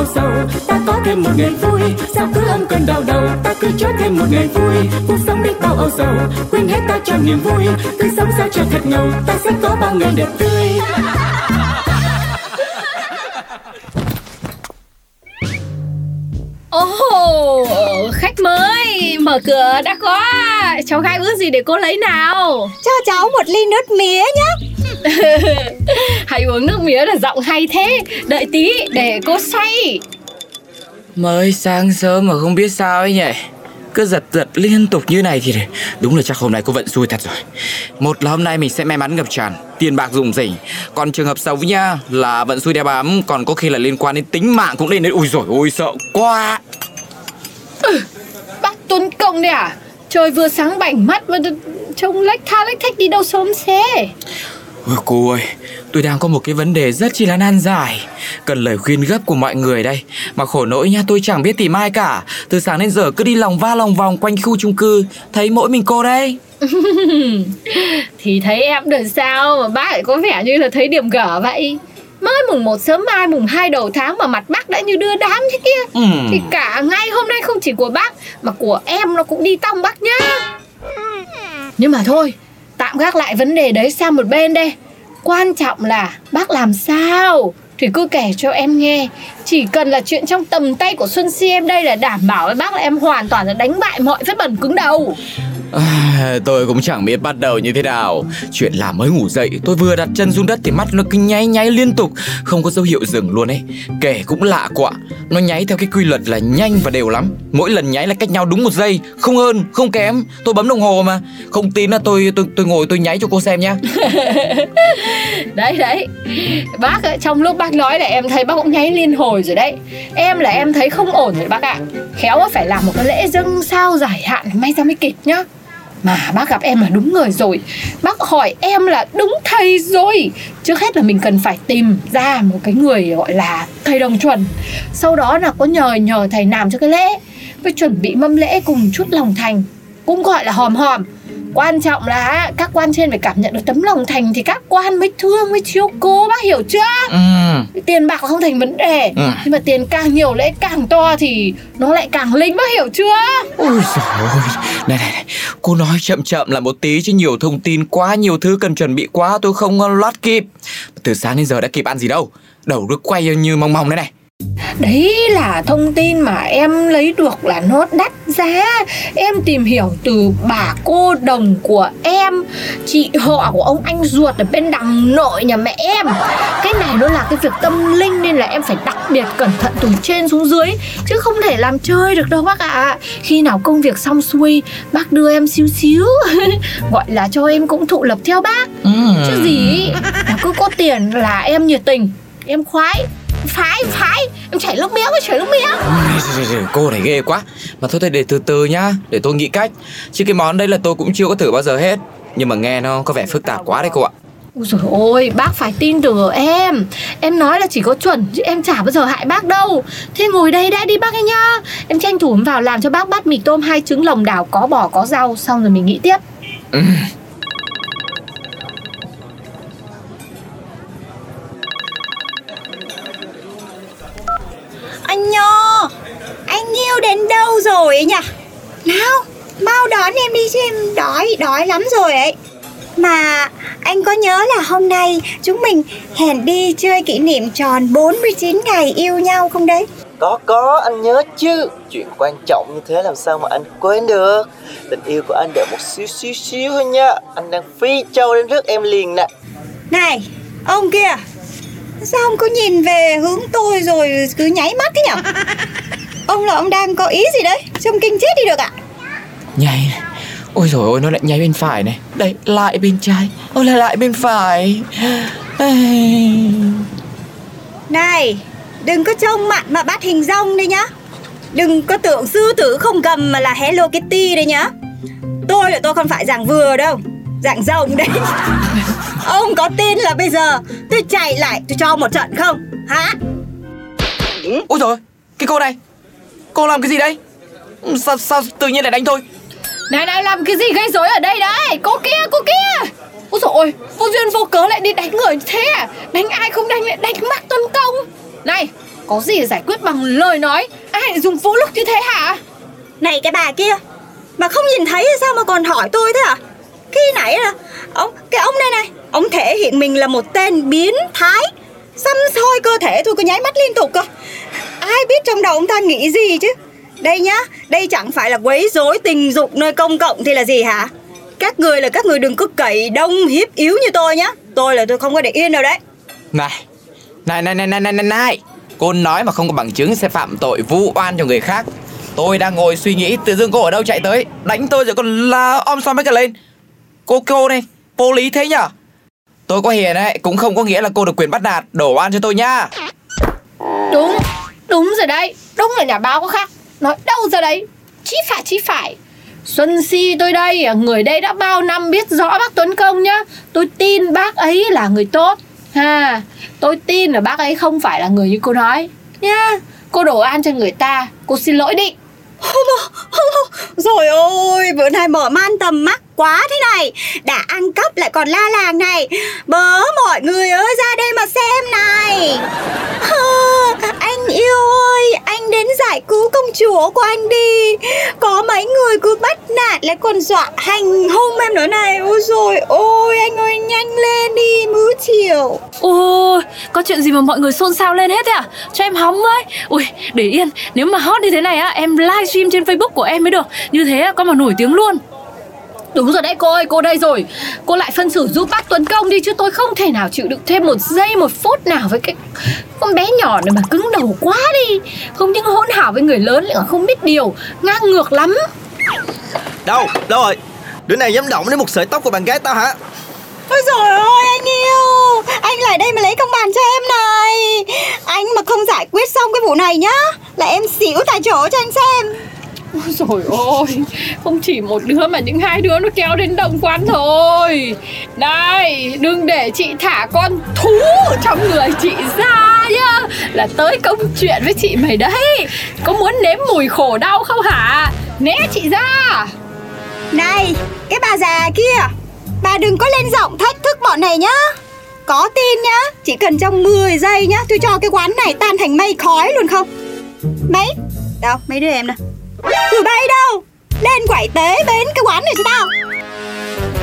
âu sầu. Ta có thêm một ngày vui sao cứ âm cơn đau đầu? Ta cứ cho thêm một ngày vui cuộc sống đi bao âu sầu. Quên hết ta cho niềm vui cứ sống sao cho thật ngầu. Ta sẽ có bao ngày đẹp tươi. Oh, khách mới, mở cửa đã có Cháu gái ước gì để cô lấy nào? Cho cháu một ly nước mía nhé Hay uống nước mía là giọng hay thế. Đợi tí để cô say. Mới sáng sớm mà không biết sao ấy nhỉ? Cứ giật giật liên tục như này thì đúng là chắc hôm nay cô vận xui thật rồi. Một là hôm nay mình sẽ may mắn ngập tràn Tiền bạc dùng rỉnh. Còn trường hợp xấu nha là vận xui đeo bám Còn có khi là liên quan đến tính mạng cũng lên đến Ui rồi ôi sợ quá. Bác Tuấn Công đây à? Trời vừa sáng bảnh mắt mà trông lách tha lách thách đi đâu sớm thế Ôi cô ơi, tôi đang có một cái vấn đề rất chi là nan giải. Cần lời khuyên gấp của mọi người đây. Mà khổ nỗi nha, tôi chẳng biết tìm ai cả. Từ sáng đến giờ cứ đi lòng va lòng vòng quanh khu chung cư Thấy mỗi mình cô đây Thì thấy em được sao mà bác lại có vẻ như là thấy điểm gở vậy? Mới mùng 1 sớm mai mùng 2 đầu tháng mà mặt bác đã như đưa đám thế kia. Ừ. Thì cả ngày hôm nay không chỉ của bác Mà của em nó cũng đi tông bác nhá. Nhưng mà thôi Tạm gác lại vấn đề đấy sang một bên đây. Quan trọng là bác làm sao Thì cứ kể cho em nghe. Chỉ cần là chuyện trong tầm tay của Xuân Si em đây là đảm bảo với bác là em hoàn toàn là đánh bại mọi vết bẩn cứng đầu à, Tôi cũng chẳng biết bắt đầu như thế nào. Chuyện là mới ngủ dậy Tôi vừa đặt chân xuống đất thì mắt nó cứ nháy nháy liên tục. Không có dấu hiệu dừng luôn ấy. Kể cũng lạ quạ Nó nháy theo cái quy luật là nhanh và đều lắm. Mỗi lần nháy là cách nhau đúng một giây. Không hơn, không kém. Tôi bấm đồng hồ mà. Không tin là tôi tôi tôi ngồi tôi nháy cho cô xem nhá. Đấy đấy. Bác ấy, trong lúc bác nói là em thấy bác cũng nháy liên hồi rồi đấy. Em là em thấy không ổn rồi bác ạ. Khéo phải làm một cái lễ dâng sao giải hạn May ra mới kịp nhá mà bác gặp em là đúng người rồi. Bác hỏi em là đúng thầy rồi. Trước hết là mình cần phải tìm ra một cái người gọi là thầy đồng chuẩn. Sau đó là có nhờ nhờ thầy làm cho cái lễ. Với chuẩn bị mâm lễ cùng chút lòng thành. Cũng gọi là hòm hòm. Quan trọng là các quan trên phải cảm nhận được tấm lòng thành Thì các quan mới thương mới chiếu cố bác hiểu chưa? Ừ. Tiền bạc không thành vấn đề Ừ. Nhưng mà tiền càng nhiều lễ càng to Thì nó lại càng linh bác hiểu chưa? Ôi trời ơi. Này này này. Cô nói chậm chậm là một tí Chứ nhiều thông tin quá Nhiều thứ cần chuẩn bị quá Tôi không loát kịp. Từ sáng đến giờ đã kịp ăn gì đâu. Đầu cứ quay như mong mong thế này Đấy là thông tin mà em lấy được là nó đắt giá. Em tìm hiểu từ bà cô đồng của em. Chị họ của ông anh ruột ở bên đằng nội nhà mẹ em. Cái này nó là cái việc tâm linh nên là em phải đặc biệt cẩn thận từ trên xuống dưới Chứ không thể làm chơi được đâu bác ạ. Khi nào công việc xong xuôi bác đưa em xíu xíu. Gọi là cho em cũng thụ lập theo bác. Ừ. Chứ gì? Cứ có tiền là em nhiệt tình Em khoái Phái, phái. Em chảy nước miếng, em chảy nước miếng. Cô này ghê quá. Mà thôi thôi để từ từ nhá Để tôi nghĩ cách. Chứ cái món đấy là tôi cũng chưa có thử bao giờ hết. Nhưng mà nghe nó có vẻ phức tạp quá đấy cô ạ. Ôi dồi ôi, bác phải tin tưởng em. Em nói là chỉ có chuẩn Chứ em chả bao giờ hại bác đâu. Thế ngồi đây đã đi bác ấy nhá. Em tranh thủ vào làm cho bác bát mì tôm hai trứng lồng đào có bò có rau. Xong rồi mình nghĩ tiếp em Đói, đói lắm rồi ấy. Mà anh có nhớ là hôm nay Chúng mình hẹn đi chơi kỷ niệm tròn 49 ngày yêu nhau không đấy? Có có anh nhớ chứ. Chuyện quan trọng như thế làm sao mà anh quên được? Tình yêu của anh đợi một xíu xíu xíu thôi nha. Anh đang phi châu đến rước em liền nè. Này Ông kia Sao ông cứ nhìn về hướng tôi rồi cứ nháy mắt thế nhỉ Ông là ông đang có ý gì đấy? Trông kinh chết đi được ạ. Nhảy này. Ôi rồi ôi nó lại nháy bên phải này. Đây lại bên trái. Ôi lại lại bên phải. Này Đừng có trông mặt mà bắt hình rong đây nhá. Đừng có tưởng sư tử không cầm mà là Hello Kitty đây nhá. Tôi là tôi không phải dạng vừa đâu Dạng rồng đấy. Ông có tin là bây giờ Tôi chạy lại tôi cho một trận không? Hả? Ôi rồi Cái cô này Cô làm cái gì đây? Sao, sao tự nhiên lại đánh tôi này này, làm cái gì gây rối ở đây đấy? Cô kia cô kia! Ôi dồi ôi Vô duyên vô cớ lại đi đánh người như thế à? Đánh ai không đánh lại, đánh mắt tuân Công. Này, có gì giải quyết bằng lời nói? Ai lại dùng vũ lực như thế hả? Này, cái bà kia, Mà không nhìn thấy sao mà còn hỏi tôi thế à? Khi nãy là, ông, Cái ông này này, Ông thể hiện mình là một tên biến thái, Xăm soi cơ thể tôi có nháy mắt liên tục cơ. Ai biết trong đầu ông ta nghĩ gì chứ? Đây nhá Đây chẳng phải là quấy rối tình dục nơi công cộng thì là gì hả? Các người là các người đừng có cậy đông hiếp yếu như tôi nhá. Tôi là tôi không có để yên đâu đấy. Này Này này này này này này, này. Cô nói mà không có bằng chứng sẽ phạm tội vu oan cho người khác. Tôi đang ngồi suy nghĩ tự dưng cô ở đâu chạy tới. Đánh tôi rồi còn la om som hết cả lên. Cô cô này Vô lý thế nhở? Tôi có hiền ấy Cũng không có nghĩa là cô được quyền bắt nạt Đổ oan cho tôi nha Đúng Đúng rồi đấy. Đúng là nhà báo có khác Nói đâu ra đấy? Chí phải chí phải. Xuân Si tôi đây Người đây đã bao năm biết rõ bác Tuấn Công nhá. Tôi tin bác ấy là người tốt. Ha Tôi tin là bác ấy không phải là người như cô nói. Nha Cô đổ ăn cho người ta Cô xin lỗi đi. Rồi ôi, bữa nay mở man tầm mắt quá thế này. Đã ăn cắp lại còn la làng này. Bớ mọi người ơi ra đây mà xem này. yêu ơi, anh đến giải cứu công chúa của anh đi. Có mấy người cứ bắt nạt lại còn dọa hành hung em nữa này. Ôi rồi ôi, anh ơi nhanh lên đi, mứ chiều. Ôi, có chuyện gì mà mọi người xôn xao lên hết thế à? Cho em hóng với. Ui, để yên, nếu mà hot như thế này á, em livestream trên Facebook của em mới được. Như thế con mà nổi tiếng luôn. Đúng rồi đấy cô ơi, cô đây rồi. Cô lại phân xử giúp bác Tuấn Công đi Chứ tôi không thể nào chịu đựng thêm một giây một phút nào Với cái con bé nhỏ này mà cứng đầu quá đi. Không những hỗn hảo với người lớn lại còn không biết điều Ngang ngược lắm. Đâu, đâu rồi? Đứa này dám động đến một sợi tóc của bạn gái tao hả? Ôi trời ơi anh yêu. Anh lại đây mà lấy công bàn cho em này. Anh mà không giải quyết xong cái vụ này nhá Là em xỉu tại chỗ cho anh xem. Ôi rồi ôi Không chỉ một đứa mà những hai đứa nó kéo đến đồng quan thôi Này, đừng để chị thả con thú ở trong người chị ra nhá. Là tới công chuyện với chị mày đấy. Có muốn nếm mùi khổ đau không hả? Né chị ra. Này, cái bà già kia, Bà đừng có lên giọng thách thức bọn này nhá. Có tin nhá, Chỉ cần trong 10 giây nhá, Tôi cho cái quán này tan thành mây khói luôn không? Mấy? Đâu, mấy đứa em này. Tụi bay đâu? Lên quẩy tế bến cái quán này cho tao.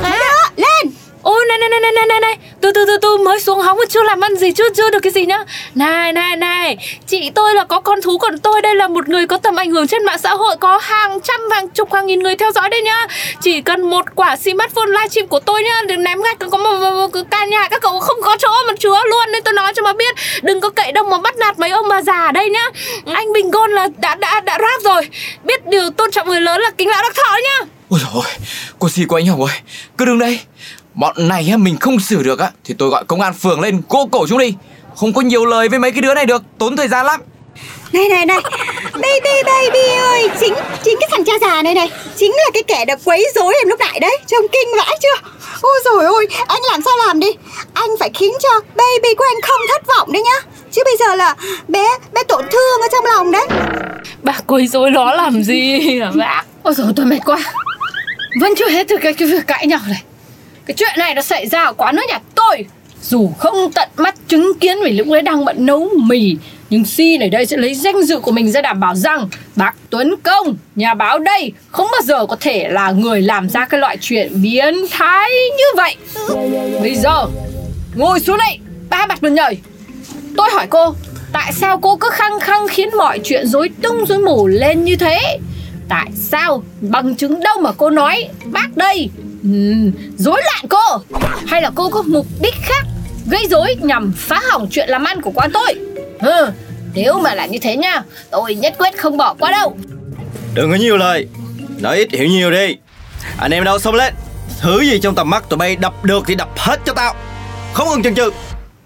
Mấy đứa lên Ôi này này này này này này này Từ từ từ từ mới xuống hóng mà chưa làm ăn gì Chưa chưa được cái gì nhá. Này này này Chị tôi là có con thú Còn tôi đây là một người có tầm ảnh hưởng trên mạng xã hội Có hàng trăm hàng chục hàng nghìn người theo dõi đây nhá. Chỉ cần một quả smartphone livestream của tôi nhá Đừng ném gạch có một, một, một, một nhà Các cậu không có chỗ mà chứa luôn Nên tôi nói cho mà biết. Đừng có cậy đông mà bắt nạt mấy ông bà già ở đây nhá. Anh Bình Gôn là đã đã đã rap rồi. Biết điều tôn trọng người lớn là kính lão đắc thọ nhá. Ôi trời ôi Cô Si của anh Hồng ơi Cứ đứng đây. Bọn này á, mình không xử được á Thì tôi gọi công an phường lên cô cổ chúng đi. Không có nhiều lời với mấy cái đứa này được Tốn thời gian lắm. Này này này. Baby baby ơi. Chính chính cái thằng cha già này này Chính là cái kẻ đã quấy rối em lúc nãy đấy. Trông kinh vãi chưa? Ôi rồi ôi Anh làm sao làm đi? Anh phải khiến cho baby của anh không thất vọng đấy nhá. Chứ bây giờ là bé bé tổn thương ở trong lòng đấy. Bà quấy rối nó làm gì hả bác? Ôi rồi tôi mệt quá. Vẫn chưa hết từ cái, cái việc cãi nhau này cái chuyện này nó xảy ra ở quán nước nhà tôi. Dù không tận mắt chứng kiến vì lúc đấy đang bận nấu mì Nhưng Si này đây sẽ lấy danh dự của mình ra đảm bảo rằng Bác Tuấn Công, nhà báo đây Không bao giờ có thể là người làm ra cái loại chuyện biến thái như vậy. Bây giờ Ngồi xuống đây Ba mặt một nhảy Tôi hỏi cô Tại sao cô cứ khăng khăng khiến mọi chuyện rối tung rối mù lên như thế? Tại sao bằng chứng đâu mà cô nói Bác đây Rối loạn cô. Hay là cô có mục đích khác Gây rối nhằm phá hỏng chuyện làm ăn của quán tôi? Ừ, Nếu mà là như thế nha Tôi nhất quyết không bỏ qua đâu. Đừng có nhiều lời. Nói ít hiểu nhiều đi. Anh em đâu xông lên Thứ gì trong tầm mắt tụi bay đập được thì đập hết cho tao. Không cần chần chừ.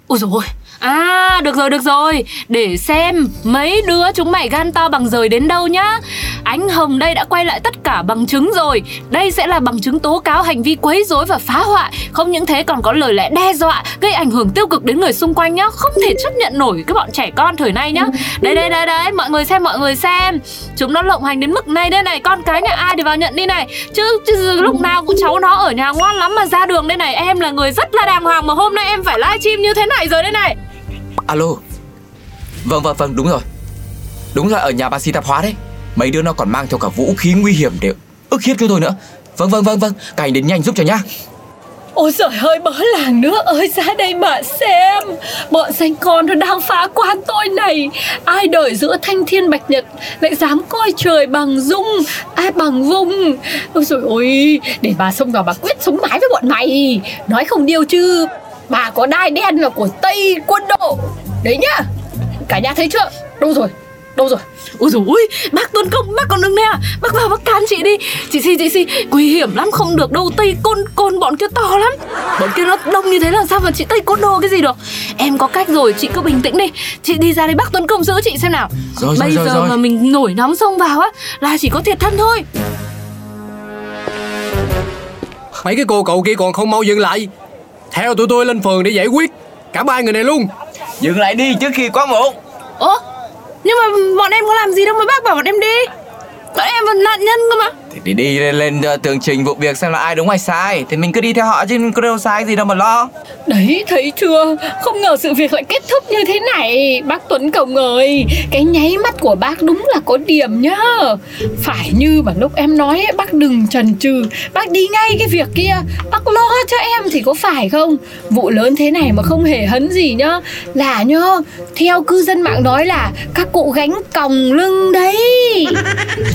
Ôi dồi ôi À được rồi được rồi. Để xem mấy đứa chúng mày gan to bằng rời đến đâu nhá. Ánh Hồng đây đã quay lại tất cả bằng chứng rồi. Đây sẽ là bằng chứng tố cáo hành vi quấy rối và phá hoại. Không những thế còn có lời lẽ đe dọa Gây ảnh hưởng tiêu cực đến người xung quanh nhá. Không thể chấp nhận nổi cái bọn trẻ con thời nay nhá. Đây đây đây đây mọi người xem mọi người xem. Chúng nó lộng hành đến mức này. Đây này Con cái nhà ai thì vào nhận đi này. Chứ, chứ lúc nào cũng cháu nó ở nhà ngoan lắm mà ra đường đây này. Em là người rất là đàng hoàng mà hôm nay em phải livestream như thế này rồi đây này. Alo. Vâng vâng vâng đúng rồi. Đúng là ở nhà bà si tạp hóa đấy. Mấy đứa nó còn mang theo cả vũ khí nguy hiểm để ức hiếp chúng tôi nữa. Vâng vâng vâng vâng. Các anh đến nhanh giúp cho nhá. Ôi giời ơi, bớ làng nữa ơi, ra đây mà xem. Bọn danh con nó đang phá quan tôi này. Ai đời giữa thanh thiên bạch nhật Lại dám coi trời bằng dung, Ai bằng vung Ôi trời ơi, Để bà xông vào bà quyết sống mái với bọn mày. Nói không điều chứ. Bà có đai đen là của Tây quân độ. Đấy nhá. Cả nhà thấy chưa? Đâu rồi? Đâu rồi? Ôi dồi ôi, bác Tuấn Công, bác còn đừng nè Bác vào bác can chị đi. Chị Si, chị Si, nguy hiểm lắm, không được đâu. Tây Côn, Côn bọn kia to lắm. Bọn kia nó đông như thế làm sao mà chị Tây Côn đồ cái gì được? Em có cách rồi, chị cứ bình tĩnh đi. Chị đi ra đây bác Tuấn Công giữ chị xem nào. Rồi, Bây rồi, giờ rồi, rồi. mà mình nổi nóng xông vào á Là chỉ có thiệt thân thôi. Mấy cái cô cậu kia còn không mau dừng lại Theo tụi tôi lên phường để giải quyết. Cả ba người này luôn. Dừng lại đi trước khi quá muộn. Ơ, nhưng mà bọn em có làm gì đâu mà bác bảo bọn em đi. Bọn em là nạn nhân cơ mà Thì đi đi lên, lên uh, tường trình vụ việc xem là ai đúng ai sai. Thì mình cứ đi theo họ chứ có đâu sai gì đâu mà lo. Đấy thấy chưa? Không ngờ sự việc lại kết thúc như thế này. Bác Tuấn Công ơi Cái nháy mắt của bác đúng là có điểm nhá. Phải như mà lúc em nói ấy, Bác đừng chần chừ. Bác đi ngay cái việc kia. Bác lo cho em thì có phải không? Vụ lớn thế này mà không hề hấn gì nhá. Là nhá Theo cư dân mạng nói là Các cụ gánh còng lưng đấy.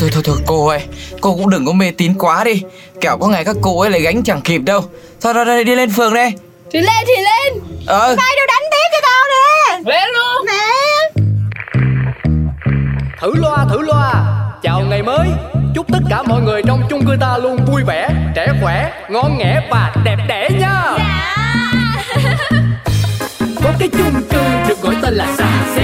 Thôi thôi thôi cô ơi. Cô cũng đừng có mê tín quá đi. Kẻo có ngày các cụ ấy lại gánh chẳng kịp đâu. Thôi thôi, thôi đi lên phường đây. Thì lên thì lên. Ờ. Ai đâu đánh tiếp cho tao nè. Lên luôn. Nè. Thử loa thử loa. Chào ngày mới. Chúc tất cả mọi người trong chung cư ta luôn vui vẻ Trẻ khỏe, ngon nghẻ và đẹp đẽ nha có cái chung cư được gọi tên là xà xí.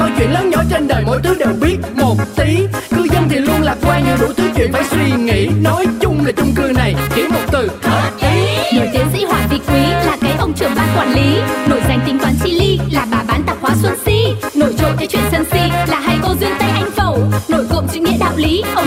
Mọi chuyện lớn nhỏ trên đời mỗi thứ đều biết một tí. Cư dân thì luôn lạc quan nhiều đủ thứ chuyện phải suy nghĩ. Nói chung là chung cư này chỉ một từ hợp ý. Nổi tiến sĩ Hoàng Vị Quý là cái ông trưởng ban quản lý. Nổi danh tính toán chi ly là bà bán tạp hóa Xuân Si. Nổi trội cái chuyện sân si là hai cô duyên Tây Anh Phẩu. Nổi cộm chữ nghĩa đạo lý, ông